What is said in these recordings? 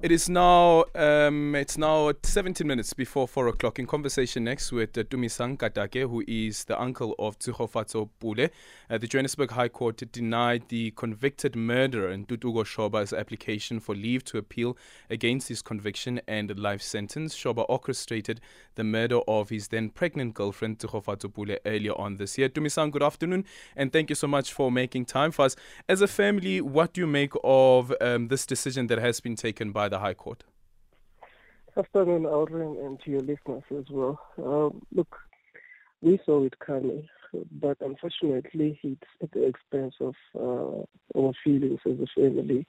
It is now um, it's now 17 minutes before four o'clock. In conversation next with uh, Tumisang Katake, who is the uncle of Tshegofatso Pule. Uh, the Johannesburg High Court denied the convicted murderer Ntuthuko Shoba's application for leave to appeal against his conviction and life sentence. Shoba orchestrated the murder of his then pregnant girlfriend Tshegofatso Pule earlier on this year. Tumisang, good afternoon, and thank you so much for making time for us. As a family, what do you make of um, this decision that has been taken by the High Court? Afternoon, Alvin, and to your listeners as well. Um, look, we saw it coming, but unfortunately, it's at the expense of uh, our feelings as a family.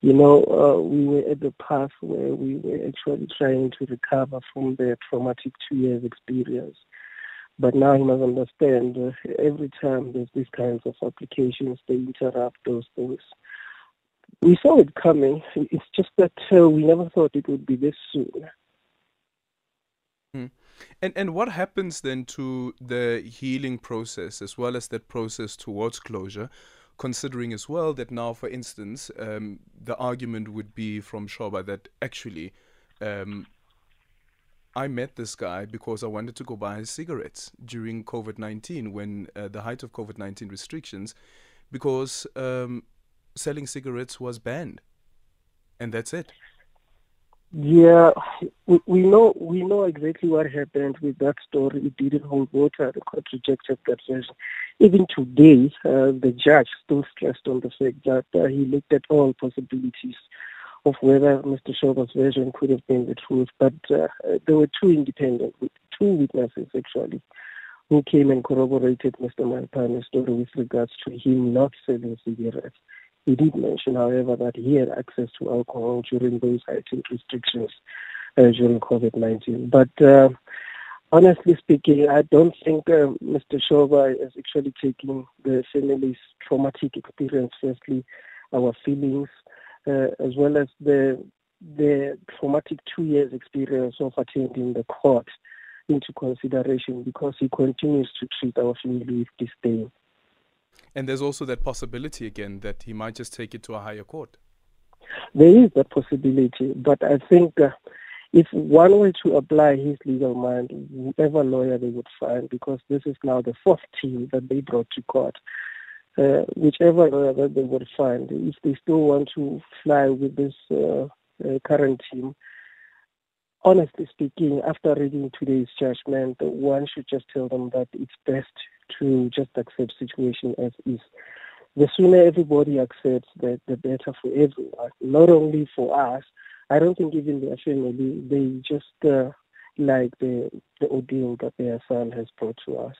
You know, uh, we were at the path where we were actually trying to recover from the traumatic two years experience. But now you must understand, uh, every time there's these kinds of applications, they interrupt those things we saw it coming. It's just that uh, we never thought it would be this soon. Hmm. And and what happens then to the healing process as well as that process towards closure, considering as well that now, for instance, um, the argument would be from Shoba that actually. Um, I met this guy because I wanted to go buy cigarettes during COVID 19 when uh, the height of COVID 19 restrictions, because um, selling cigarettes was banned, and that's it. Yeah, we, know we know exactly what happened with that story. It didn't hold water. The court rejected that version. Even today, uh, the judge still stressed on the fact that uh, he looked at all possibilities of whether Mr. Shoba's version could have been the truth. But uh, there were two independent, two witnesses actually, who came and corroborated Mr. Malephane's story with regards to him not selling cigarettes. He did mention, however, that he had access to alcohol during those heightened restrictions uh, during COVID-19. But uh, honestly speaking, I don't think uh, Mr. Shoba is actually taking the family's traumatic experience, firstly, our feelings, uh, as well as the the traumatic two years experience of attending the court into consideration because he continues to treat our family with disdain. And there's also that possibility again that he might just take it to a higher court. There is that possibility, but I think uh, if one were to apply his legal mind, whoever lawyer they would find, because this is now the fourth team that they brought to court, uh, whichever lawyer that they would find, if they still want to fly with this uh, uh current team, honestly speaking, after reading today's judgment, one should just tell them that it's best to just accept situation as is. The sooner everybody accepts that, the better for everyone, not only for us. I don't think even their family, they just uh, like the, the ordeal that their son has brought to us.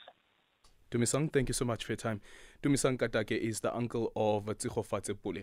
Tumisang, thank you so much for your time. Tumisang Katake is the uncle of Tshegofatso Pule.